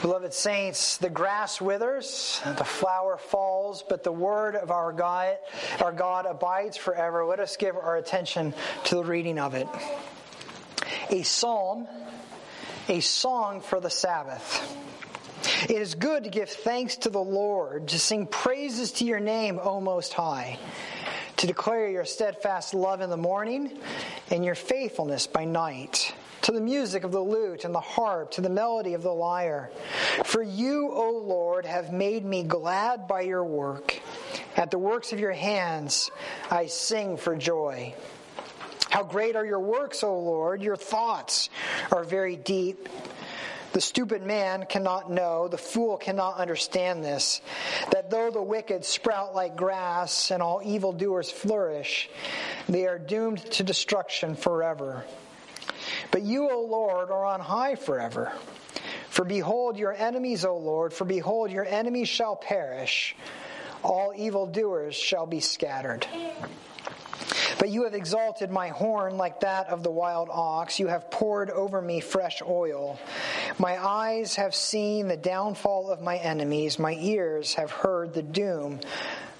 Beloved saints, the grass withers, the flower falls, but the word of our God, our God abides forever. Let us give our attention to the reading of it. A psalm, a song for the Sabbath. It is good to give thanks to the Lord, to sing praises to your name, O Most High, to declare your steadfast love in the morning and your faithfulness by night to the music of the lute and the harp, to the melody of the lyre. For you, O Lord, have made me glad by your work. At the works of your hands I sing for joy. How great are your works, O Lord! Your thoughts are very deep. The stupid man cannot know, the fool cannot understand this, that though the wicked sprout like grass and all evildoers flourish, they are doomed to destruction forever. But you, O Lord, are on high forever. For behold your enemies, O Lord, for behold your enemies shall perish. All evildoers shall be scattered. But you have exalted my horn like that of the wild ox. You have poured over me fresh oil. My eyes have seen the downfall of my enemies. My ears have heard the doom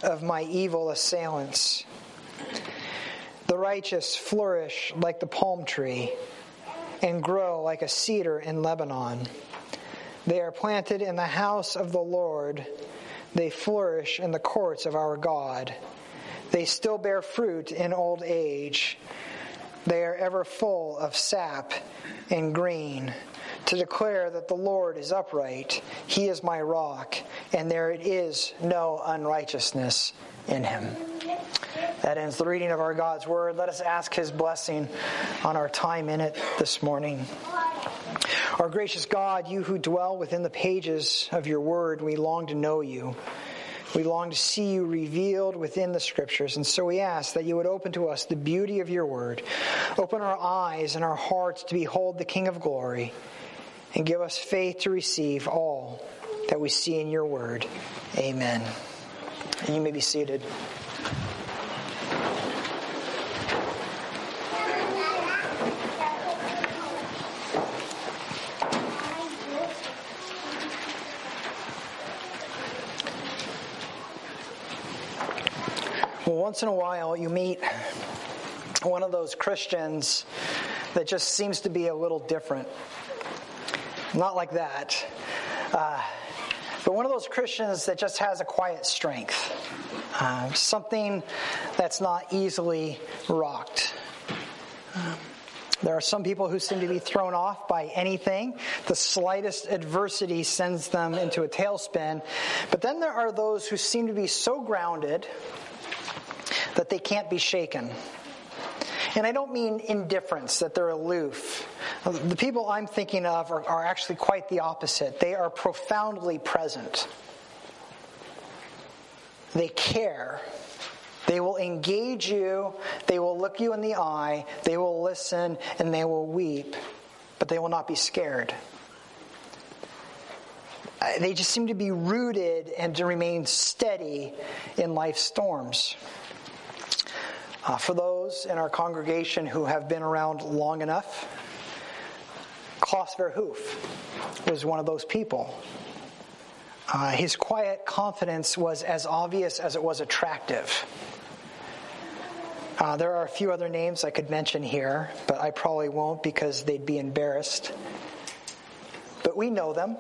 of my evil assailants. The righteous flourish like the palm tree and grow like a cedar in Lebanon. They are planted in the house of the Lord. They flourish in the courts of our God. They still bear fruit in old age. They are ever full of sap and green to declare that the Lord is upright. He is my rock, and there is no unrighteousness in him. That ends the reading of our God's Word. Let us ask His blessing on our time in it this morning. Our gracious God, you who dwell within the pages of your Word, we long to know you. We long to see you revealed within the scriptures. And so we ask that you would open to us the beauty of your word, open our eyes and our hearts to behold the King of glory, and give us faith to receive all that we see in your word. Amen. And you may be seated. Once in a while, you meet one of those Christians that just seems to be a little different. Not like that. Uh, but one of those Christians that just has a quiet strength. Uh, something that's not easily rocked. Um, there are some people who seem to be thrown off by anything. The slightest adversity sends them into a tailspin. But then there are those who seem to be so grounded that they can't be shaken. And I don't mean indifference, that they're aloof. The people I'm thinking of are, are, actually quite the opposite. They are profoundly present. They care. They will engage you. They will look you in the eye. They will listen and they will weep. But they will not be scared. They just seem to be rooted and to remain steady in life's storms. Uh, for those in our congregation who have been around long enough, Klaus Verhoof was one of those people. Uh, his quiet confidence was as obvious as it was attractive. Uh, there are a few other names I could mention here, but I probably won't because they'd be embarrassed. But we know them,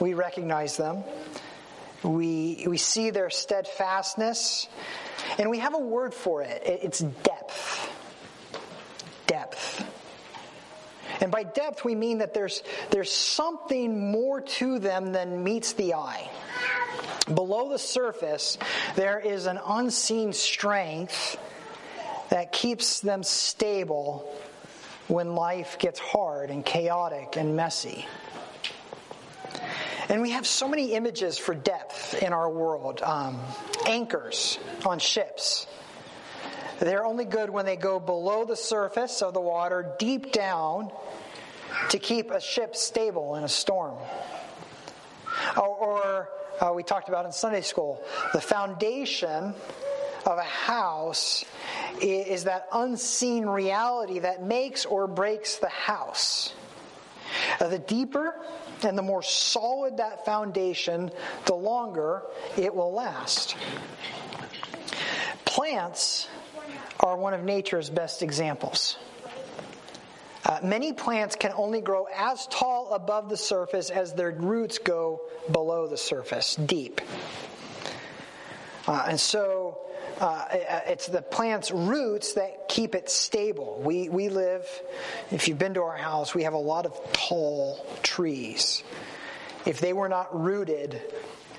we recognize them, we, we see their steadfastness and we have a word for it it's depth. Depth. And by depth, we mean that there's, there's something more to them than meets the eye. Below the surface, there is an unseen strength that keeps them stable when life gets hard and chaotic and messy. And we have so many images for depth in our world. Um, anchors on ships. They're only good when they go below the surface of the water, deep down, to keep a ship stable in a storm. Or, or uh, we talked about in Sunday school, the foundation of a house is that unseen reality that makes or breaks the house. Uh, the deeper And the more solid that foundation, the longer it will last. Plants are one of nature's best examples. Uh, many plants can only grow as tall above the surface as their roots go below the surface, deep. Uh, and so uh, it's the plant's roots that keep it stable. We, we live, if you've been to our house, we have a lot of tall trees. If they were not rooted,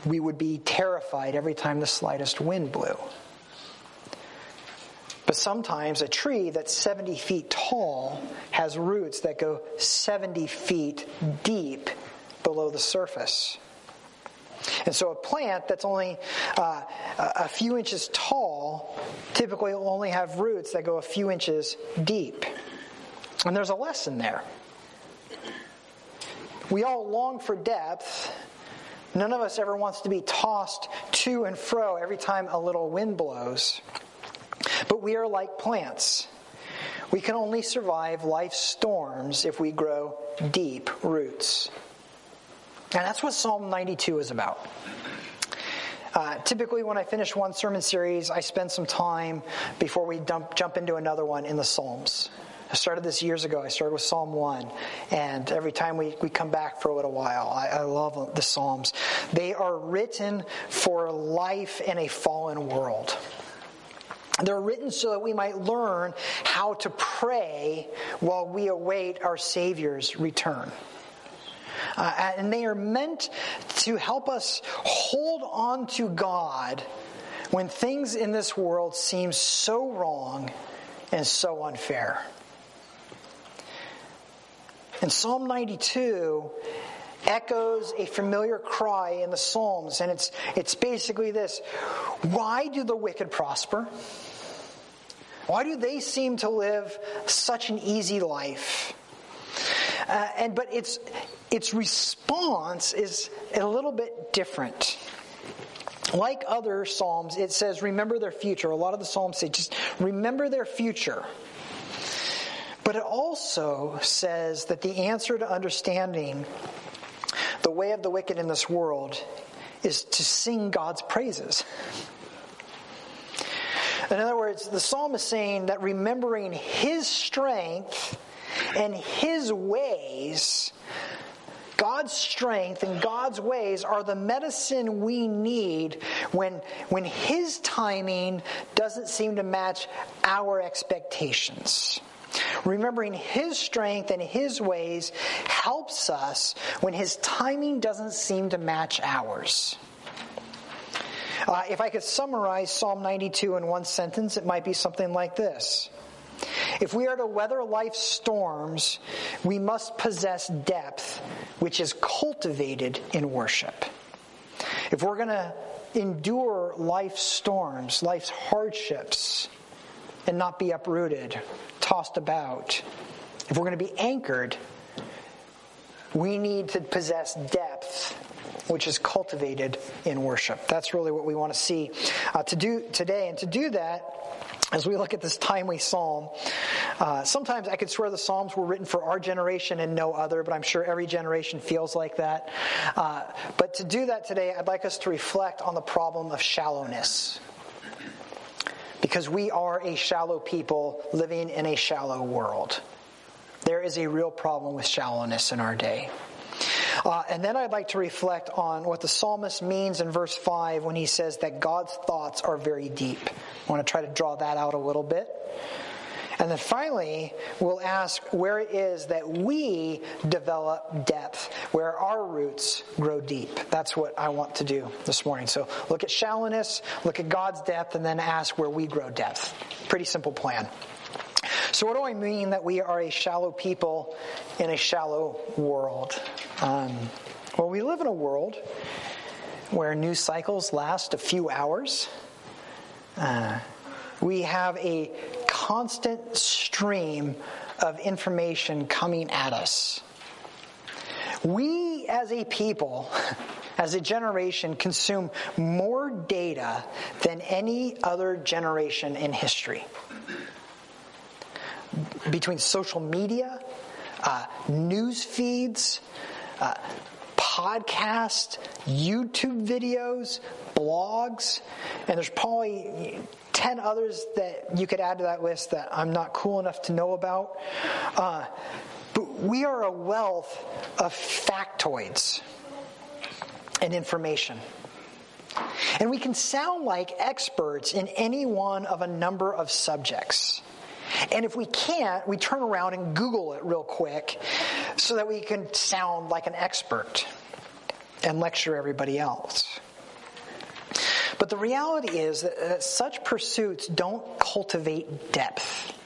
we would be terrified every time the slightest wind blew. But sometimes a tree that's 70 feet tall has roots that go 70 feet deep below the surface. And so a plant that's only uh, a few inches tall typically will only have roots that go a few inches deep. And there's a lesson there. We all long for depth. None of us ever wants to be tossed to and fro every time a little wind blows. But we are like plants. We can only survive life's storms if we grow deep roots. And that's what Psalm 92 is about. Uh, typically, when I finish one sermon series, I spend some time before we dump, jump into another one in the Psalms. I started this years ago. I started with Psalm 1. And every time we, we come back for a little while, I, I love the Psalms. They are written for life in a fallen world. They're written so that we might learn how to pray while we await our Savior's return. Uh, and they are meant to help us hold on to God when things in this world seem so wrong and so unfair. And Psalm 92 echoes a familiar cry in the Psalms, and it's, it's basically this Why do the wicked prosper? Why do they seem to live such an easy life? Uh, and but its its response is a little bit different. Like other psalms, it says, "Remember their future." A lot of the psalms say, "Just remember their future." But it also says that the answer to understanding the way of the wicked in this world is to sing God's praises. In other words, the psalm is saying that remembering his strength and his ways, God's strength and God's ways are the medicine we need when, when his timing doesn't seem to match our expectations. Remembering His strength and His ways helps us when His timing doesn't seem to match ours. Uh, if I could summarize Psalm 92 in one sentence, it might be something like this. If we are to weather life's storms, we must possess depth, which is cultivated in worship. If we're going to endure life's storms, life's hardships, and not be uprooted, tossed about, if we're going to be anchored, we need to possess depth which is cultivated in worship. That's really what we want to see uh, to do today. And to do that, as we look at this timely psalm, uh, sometimes I could swear the psalms were written for our generation and no other, but I'm sure every generation feels like that. Uh, but to do that today, I'd like us to reflect on the problem of shallowness. Because we are a shallow people living in a shallow world. There is a real problem with shallowness in our day. Uh, and then I'd like to reflect on what the psalmist means in verse 5 when he says that God's thoughts are very deep. I want to try to draw that out a little bit. And then finally, we'll ask where it is that we develop depth, where our roots grow deep. That's what I want to do this morning. So look at shallowness, look at God's depth, and then ask where we grow depth. Pretty simple plan. So, what do I mean that we are a shallow people in a shallow world? Um, well, we live in a world where news cycles last a few hours. Uh, we have a constant stream of information coming at us. We, as a people, as a generation, consume more data than any other generation in history between social media, uh, news feeds, uh, podcasts, YouTube videos, blogs, and there's probably 10 others that you could add to that list that I'm not cool enough to know about. Uh, but we are a wealth of factoids and information. And we can sound like experts in any one of a number of subjects. And if we can't, we turn around and Google it real quick so that we can sound like an expert and lecture everybody else. But the reality is that such pursuits don't cultivate depth.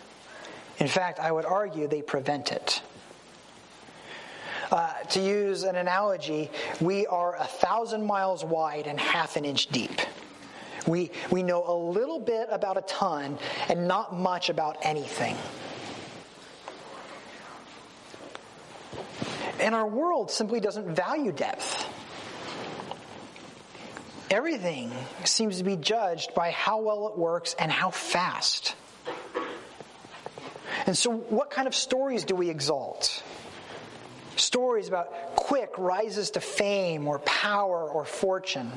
In fact, I would argue they prevent it. Uh, to use an analogy, we are a thousand miles wide and half an inch deep. We, we know a little bit about a ton and not much about anything. And our world simply doesn't value depth. Everything seems to be judged by how well it works and how fast. And so, what kind of stories do we exalt? Stories about quick rises to fame or power or fortune.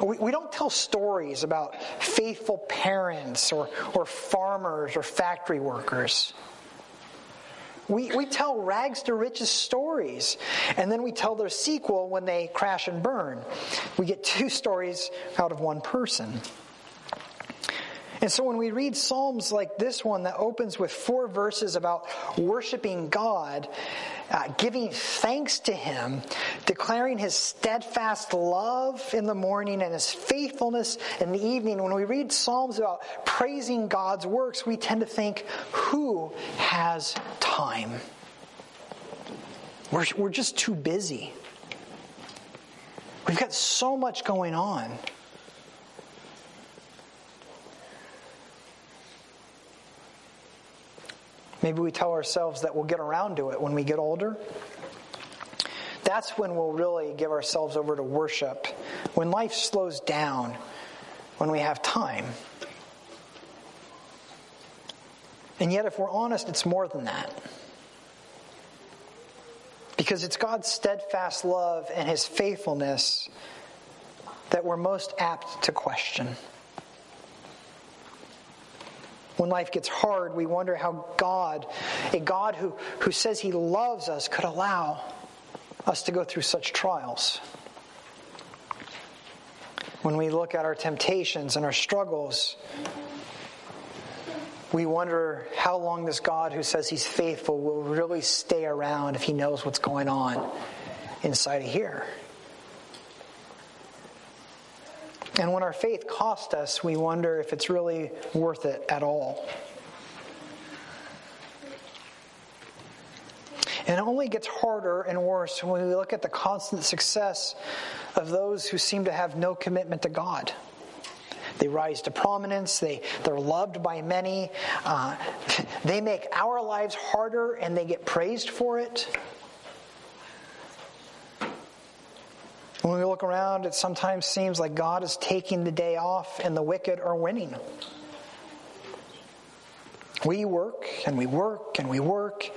We, we don't tell stories about faithful parents or, or farmers or factory workers. We, we tell rags to riches stories, and then we tell their sequel when they crash and burn. We get two stories out of one person. And so when we read Psalms like this one that opens with four verses about worshiping God, uh, giving thanks to Him, declaring His steadfast love in the morning and His faithfulness in the evening, when we read Psalms about praising God's works, we tend to think, who has time? We're, we're just too busy. We've got so much going on. Maybe we tell ourselves that we'll get around to it when we get older. That's when we'll really give ourselves over to worship, when life slows down, when we have time. And yet, if we're honest, it's more than that. Because it's God's steadfast love and His faithfulness that we're most apt to question. When life gets hard, we wonder how God, a God who, who says he loves us, could allow us to go through such trials. When we look at our temptations and our struggles, we wonder how long this God who says he's faithful will really stay around if he knows what's going on inside of here. And when our faith costs us, we wonder if it's really worth it at all. And it only gets harder and worse when we look at the constant success of those who seem to have no commitment to God. They rise to prominence, they, they're loved by many, uh, they make our lives harder and they get praised for it. When we look around, it sometimes seems like God is taking the day off and the wicked are winning. We work and we work and we work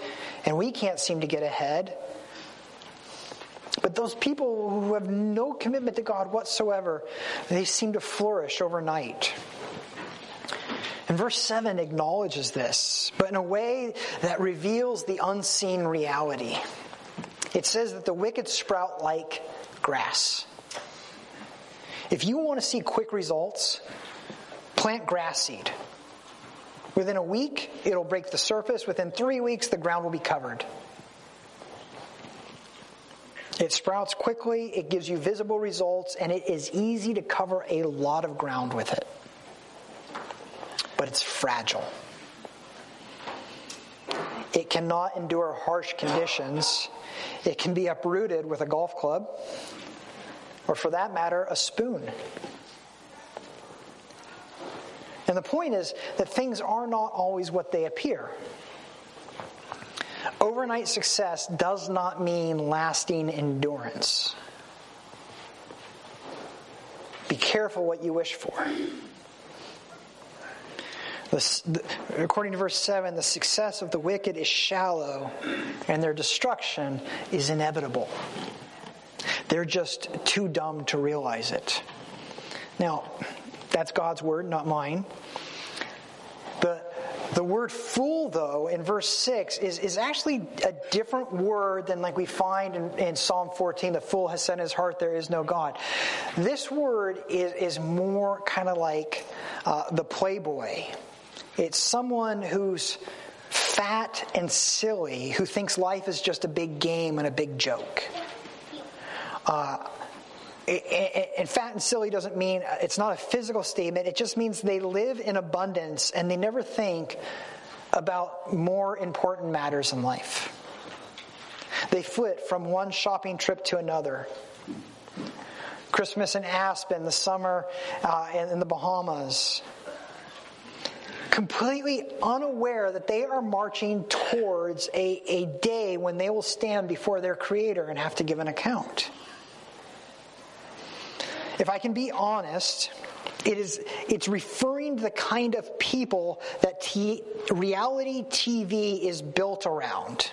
and we can't seem to get ahead. But those people who have no commitment to God whatsoever, they seem to flourish overnight. And verse 7 acknowledges this, but in a way that reveals the unseen reality. It says that the wicked sprout like grass. If you want to see quick results, plant grass seed. Within a week, it'll break the surface. Within three weeks, the ground will be covered. It sprouts quickly, it gives you visible results, and it is easy to cover a lot of ground with it. But it's fragile. It cannot endure harsh conditions. It can be uprooted with a golf club, or for that matter, a spoon. And the point is that things are not always what they appear. Overnight success does not mean lasting endurance. Be careful what you wish for. According to verse 7, the success of the wicked is shallow and their destruction is inevitable. They're just too dumb to realize it. Now, that's God's word, not mine. The, the word fool, though, in verse 6 is, is actually a different word than like we find in, in Psalm 14. The fool has said in his heart, there is no God. This word is, is more kind of like uh, the playboy. It's someone who's fat and silly, who thinks life is just a big game and a big joke. Uh, and fat and silly doesn't mean it's not a physical statement. It just means they live in abundance and they never think about more important matters in life. They flit from one shopping trip to another. Christmas in Aspen, the summer uh, in the Bahamas. Completely unaware that they are marching towards a, a day when they will stand before their Creator and have to give an account. If I can be honest, it is it's referring to the kind of people that t- reality TV is built around.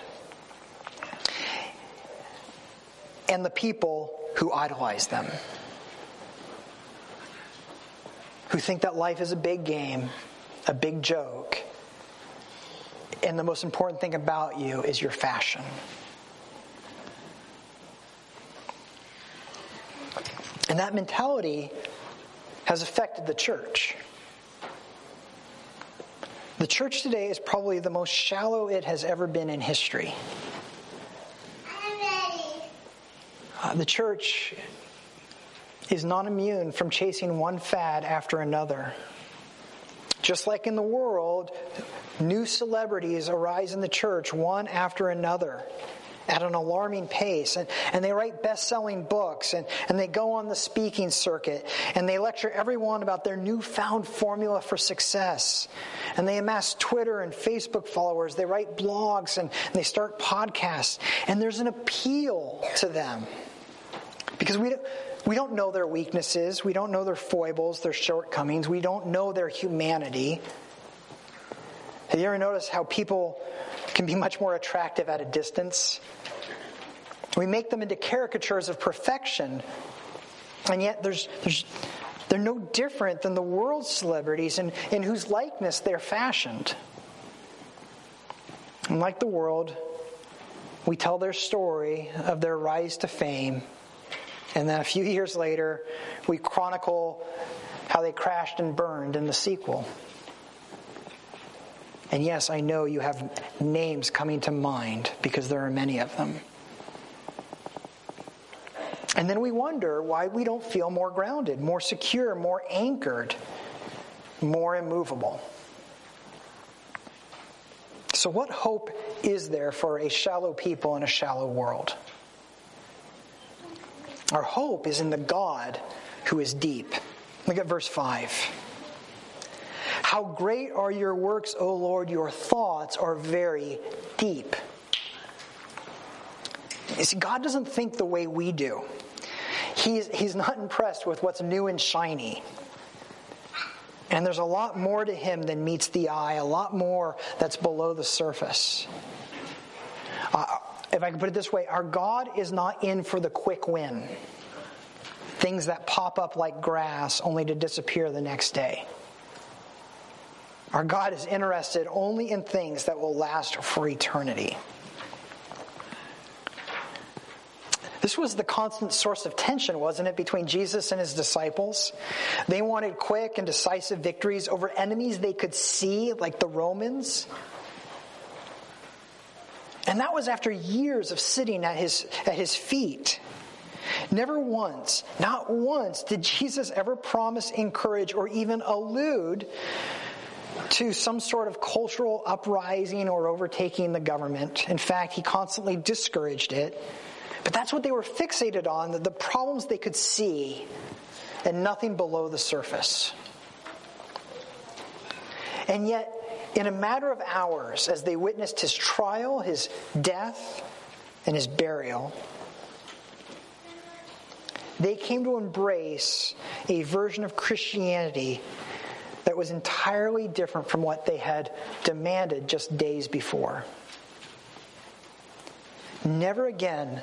And the people who idolize them. Who think that life is a big game, a big joke, and the most important thing about you is your fashion. And that mentality has affected the church. The church today is probably the most shallow it has ever been in history. Uh, the church is not immune from chasing one fad after another. Just like in the world, new celebrities arise in the church one after another at an alarming pace. And, and they write best selling books and, and they go on the speaking circuit and they lecture everyone about their newfound formula for success. And they amass Twitter and Facebook followers. They write blogs and, and they start podcasts. And there's an appeal to them because we don't. We don't know their weaknesses. We don't know their foibles, their shortcomings. We don't know their humanity. Have you ever noticed how people can be much more attractive at a distance? We make them into caricatures of perfection, and yet there's, there's, they're no different than the world's celebrities in, in whose likeness they're fashioned. And like the world, we tell their story of their rise to fame, and then a few years later, we chronicle how they crashed and burned in the sequel. And yes, I know you have names coming to mind because there are many of them. And then we wonder why we don't feel more grounded, more secure, more anchored, more immovable. So, what hope is there for a shallow people in a shallow world? Our hope is in the God who is deep. Look at verse 5. How great are your works, O Lord! Your thoughts are very deep. You see, God doesn't think the way we do he's, he's not impressed with what's new and shiny. And there's a lot more to him than meets the eye, a lot more that's below the surface. If I can put it this way, our God is not in for the quick win. Things that pop up like grass only to disappear the next day. Our God is interested only in things that will last for eternity. This was the constant source of tension, wasn't it, between Jesus and his disciples? They wanted quick and decisive victories over enemies they could see, like the Romans. And that was after years of sitting at his, at his feet. Never once, not once, did Jesus ever promise, encourage, or even allude to some sort of cultural uprising or overtaking the government. In fact, he constantly discouraged it but that's what they were fixated on the problems they could see and nothing below the surface. And yet, in a matter of hours, as they witnessed his trial, his death, and his burial, they came to embrace a version of Christianity that was entirely different from what they had demanded just days before. Never again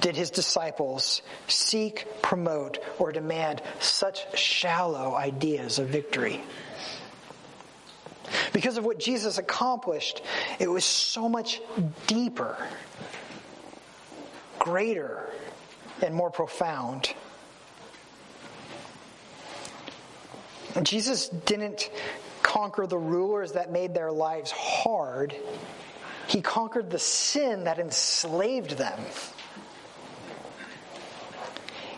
did his disciples seek, promote, or demand such shallow ideas of victory. Because of what Jesus accomplished, it was so much deeper, greater, and more profound. Jesus didn't conquer the rulers that made their lives hard. He conquered the sin that enslaved them.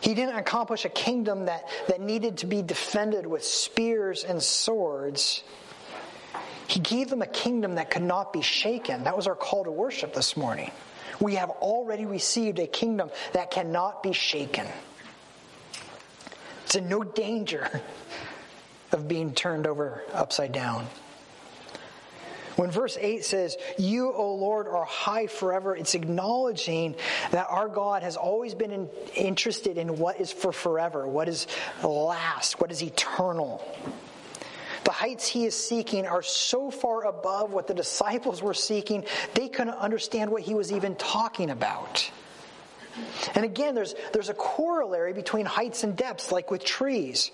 He didn't accomplish a kingdom that, that needed to be defended with spears and swords. He gave them a kingdom that could not be shaken. That was our call to worship this morning. We have already received a kingdom that cannot be shaken. It's in no danger of being turned over upside down. When verse 8 says, You, O Lord, are high forever, it's acknowledging that our God has always been in, interested in what is for forever, what is last, what is eternal. The heights he is seeking are so far above what the disciples were seeking, they couldn't understand what he was even talking about. And again, there's, there's a corollary between heights and depths, like with trees.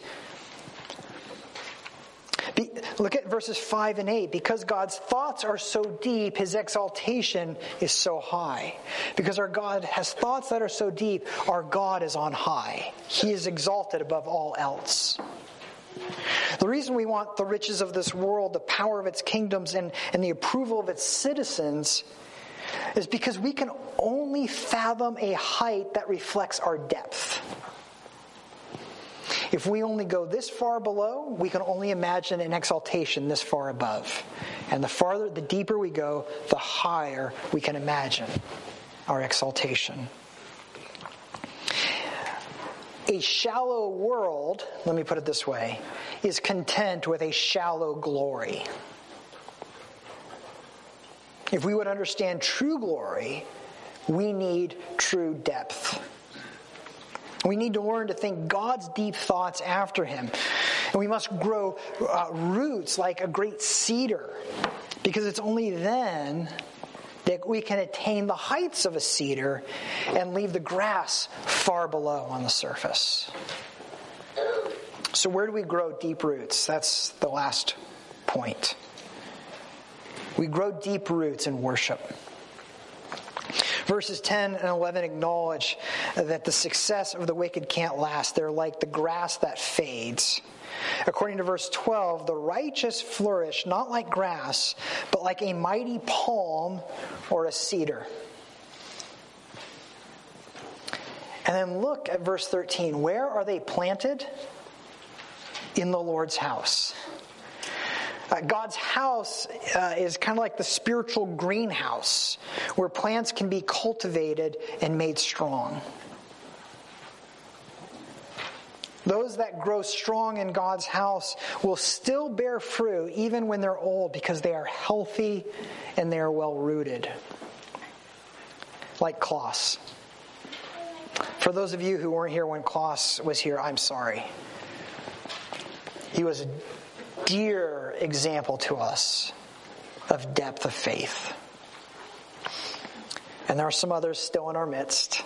Be, look at verses 5 and 8. Because God's thoughts are so deep, his exaltation is so high. Because our God has thoughts that are so deep, our God is on high. He is exalted above all else. The reason we want the riches of this world, the power of its kingdoms, and, and the approval of its citizens is because we can only fathom a height that reflects our depth. If we only go this far below, we can only imagine an exaltation this far above. And the farther, the deeper we go, the higher we can imagine our exaltation. A shallow world, let me put it this way, is content with a shallow glory. If we would understand true glory, we need true depth. We need to learn to think God's deep thoughts after Him. And we must grow uh, roots like a great cedar, because it's only then that we can attain the heights of a cedar and leave the grass far below on the surface. So, where do we grow deep roots? That's the last point. We grow deep roots in worship. Verses 10 and 11 acknowledge that the success of the wicked can't last. They're like the grass that fades. According to verse 12, the righteous flourish not like grass, but like a mighty palm or a cedar. And then look at verse 13. Where are they planted? In the Lord's house. Uh, God's house uh, is kind of like the spiritual greenhouse where plants can be cultivated and made strong. Those that grow strong in God's house will still bear fruit even when they're old because they are healthy and they are well rooted. Like Klaus. For those of you who weren't here when Klaus was here, I'm sorry. He was a dear example to us of depth of faith. And there are some others still in our midst.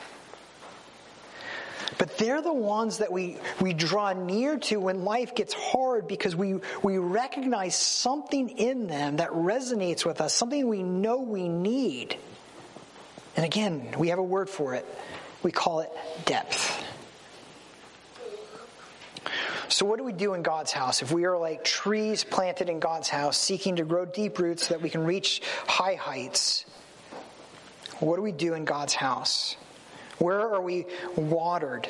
They're the ones that we, we draw near to when life gets hard because we, we recognize something in them that resonates with us, something we know we need. And again, we have a word for it. We call it depth. So, what do we do in God's house? If we are like trees planted in God's house, seeking to grow deep roots so that we can reach high heights, what do we do in God's house? Where are we watered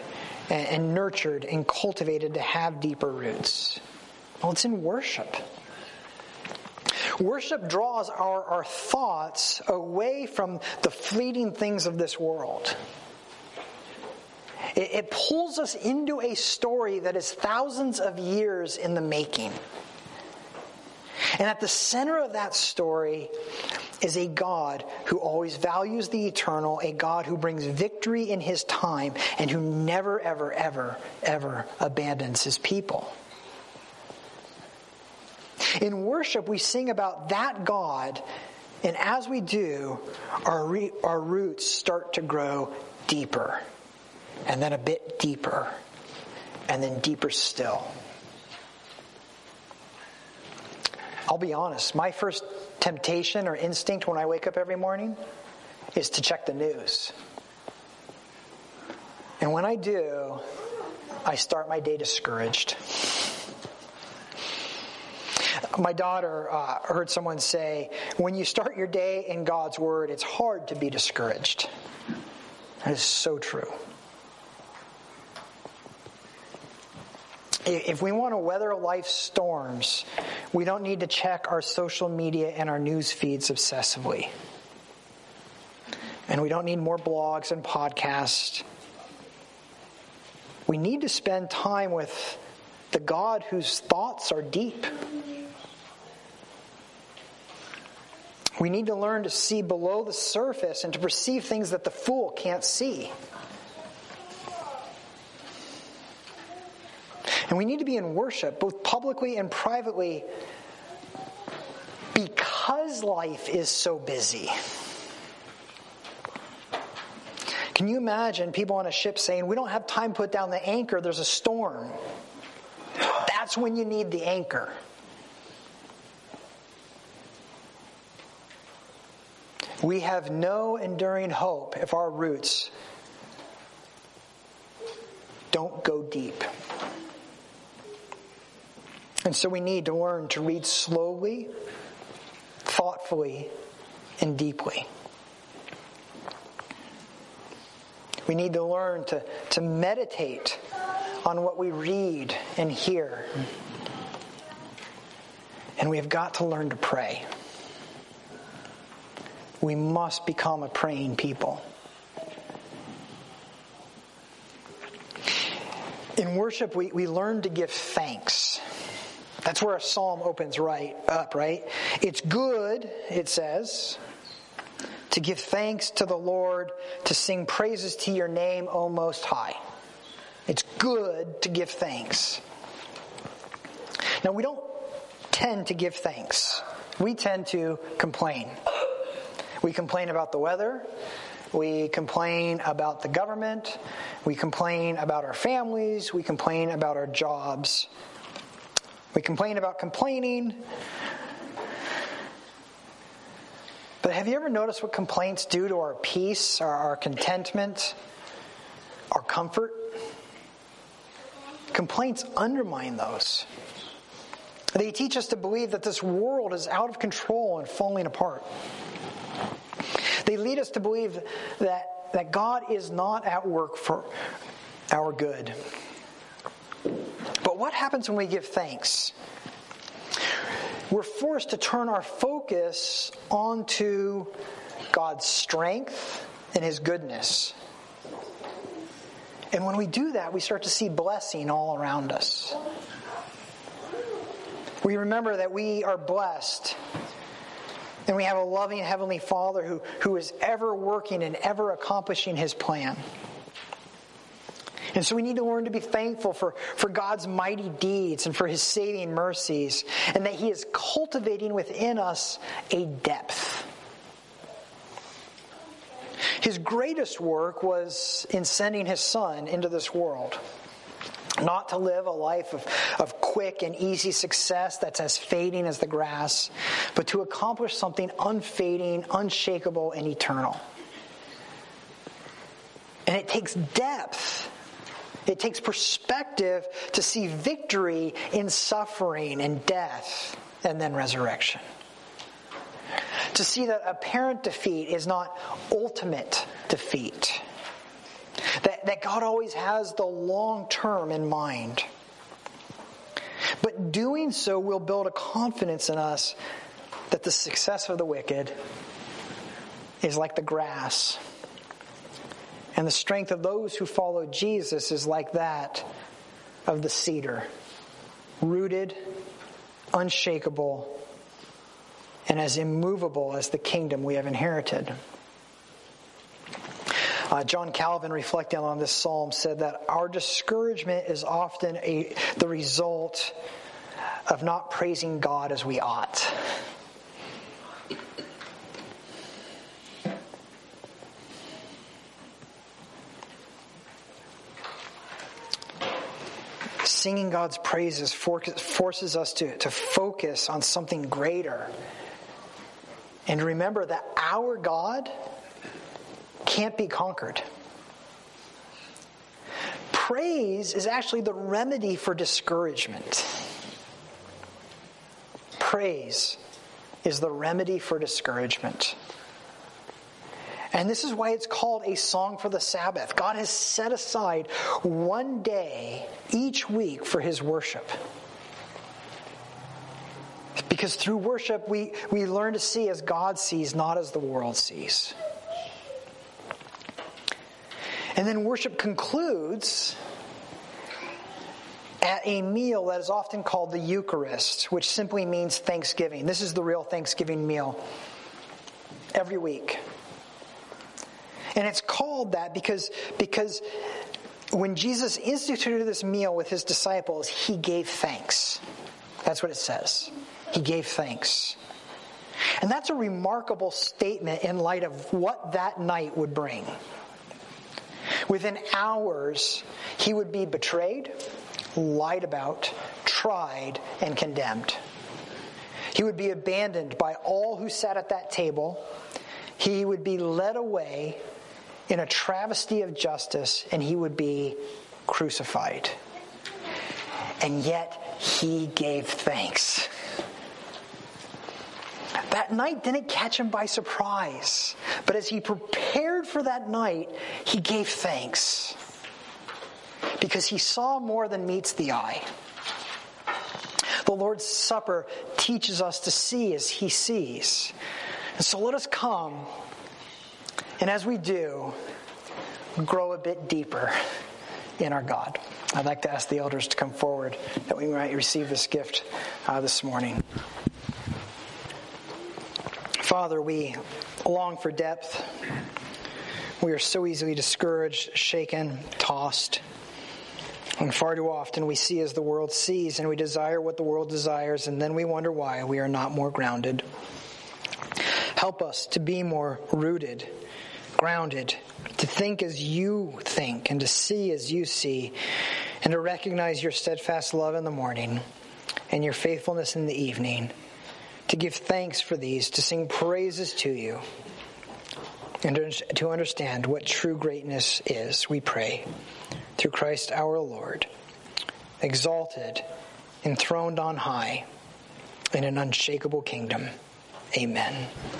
and, nurtured and cultivated to have deeper roots? Well, it's in worship. Worship draws our, our thoughts away from the fleeting things of this world. It, it pulls us into a story that is thousands of years in the making. And at the center of that story is a God who always values the eternal, a God who brings victory in his time, and who never, ever, ever, ever abandons his people. In worship, we sing about that God, and as we do, our, re- our roots start to grow deeper, and then a bit deeper, and then deeper still. I'll be honest, my first temptation or instinct when I wake up every morning is to check the news. And when I do, I start my day discouraged. My daughter uh, heard someone say, when you start your day in God's Word, it's hard to be discouraged. That is so true. If we want to weather life's storms, we don't need to check our social media and our news feeds obsessively. And we don't need more blogs and podcasts. We need to spend time with the God whose thoughts are deep. We need to learn to see below the surface and to perceive things that the fool can't see. And we need to be in worship, both publicly and privately, because life is so busy. Can you imagine people on a ship saying, We don't have time to put down the anchor, there's a storm? That's when you need the anchor. We have no enduring hope if our roots don't go deep. And so we need to learn to read slowly, thoughtfully, and deeply. We need to learn to, to meditate on what we read and hear. And we have got to learn to pray. We must become a praying people. In worship, we, we learn to give thanks. That's where a psalm opens right up, right? It's good, it says, to give thanks to the Lord, to sing praises to your name, O Most High. It's good to give thanks. Now, we don't tend to give thanks. We tend to complain. We complain about the weather. We complain about the government. We complain about our families. We complain about our jobs. We complain about complaining. But have you ever noticed what complaints do to our peace, our, our contentment, our comfort? Complaints undermine those. They teach us to believe that this world is out of control and falling apart. They lead us to believe that, that God is not at work for our good. But what happens when we give thanks? We're forced to turn our focus onto God's strength and His goodness. And when we do that, we start to see blessing all around us. We remember that we are blessed and we have a loving Heavenly Father who, who is ever working and ever accomplishing His plan. And so we need to learn to be thankful for, for God's mighty deeds and for His saving mercies, and that He is cultivating within us a depth. His greatest work was in sending His Son into this world. Not to live a life of, of quick and easy success that's as fading as the grass, but to accomplish something unfading, unshakable, and eternal. And it takes depth. It takes perspective to see victory in suffering and death and then resurrection. To see that apparent defeat is not ultimate defeat that, that God always has the long term in mind. But doing so will build a confidence in us that the success of the wicked is like the grass. And the strength of those who follow Jesus is like that of the cedar, rooted, unshakable, and as immovable as the kingdom we have inherited. Uh, John Calvin, reflecting on this psalm, said that our discouragement is often a, the result of not praising God as we ought. Singing God's praises forces us to, to focus on something greater. And remember that our God can't be conquered. Praise is actually the remedy for discouragement. Praise is the remedy for discouragement. And this is why it's called a song for the Sabbath. God has set aside one day each week for his worship. Because through worship, we, we learn to see as God sees, not as the world sees. And then worship concludes at a meal that is often called the Eucharist, which simply means thanksgiving. This is the real Thanksgiving meal every week. And it's called that because, because when Jesus instituted this meal with his disciples, he gave thanks. That's what it says. He gave thanks. And that's a remarkable statement in light of what that night would bring. Within hours, he would be betrayed, lied about, tried, and condemned. He would be abandoned by all who sat at that table. He would be led away in a travesty of justice and he would be crucified. And yet he gave thanks. That night didn't catch him by surprise, but as he prepared for that night, he gave thanks because he saw more than meets the eye. The Lord's Supper teaches us to see as he sees. And so let us come and as we do, grow a bit deeper in our God. I'd like to ask the elders to come forward that we might receive this gift uh, this morning. Father, we long for depth. We are so easily discouraged, shaken, tossed. And far too often we see as the world sees and we desire what the world desires, and then we wonder why we are not more grounded. Help us to be more rooted grounded, to think as you think and to see as you see, and to recognize your steadfast love in the morning and your faithfulness in the evening, to give thanks for these, to sing praises to you, and to understand what true greatness is, we pray, through Christ our Lord, exalted, enthroned on high, in an unshakable kingdom. Amen.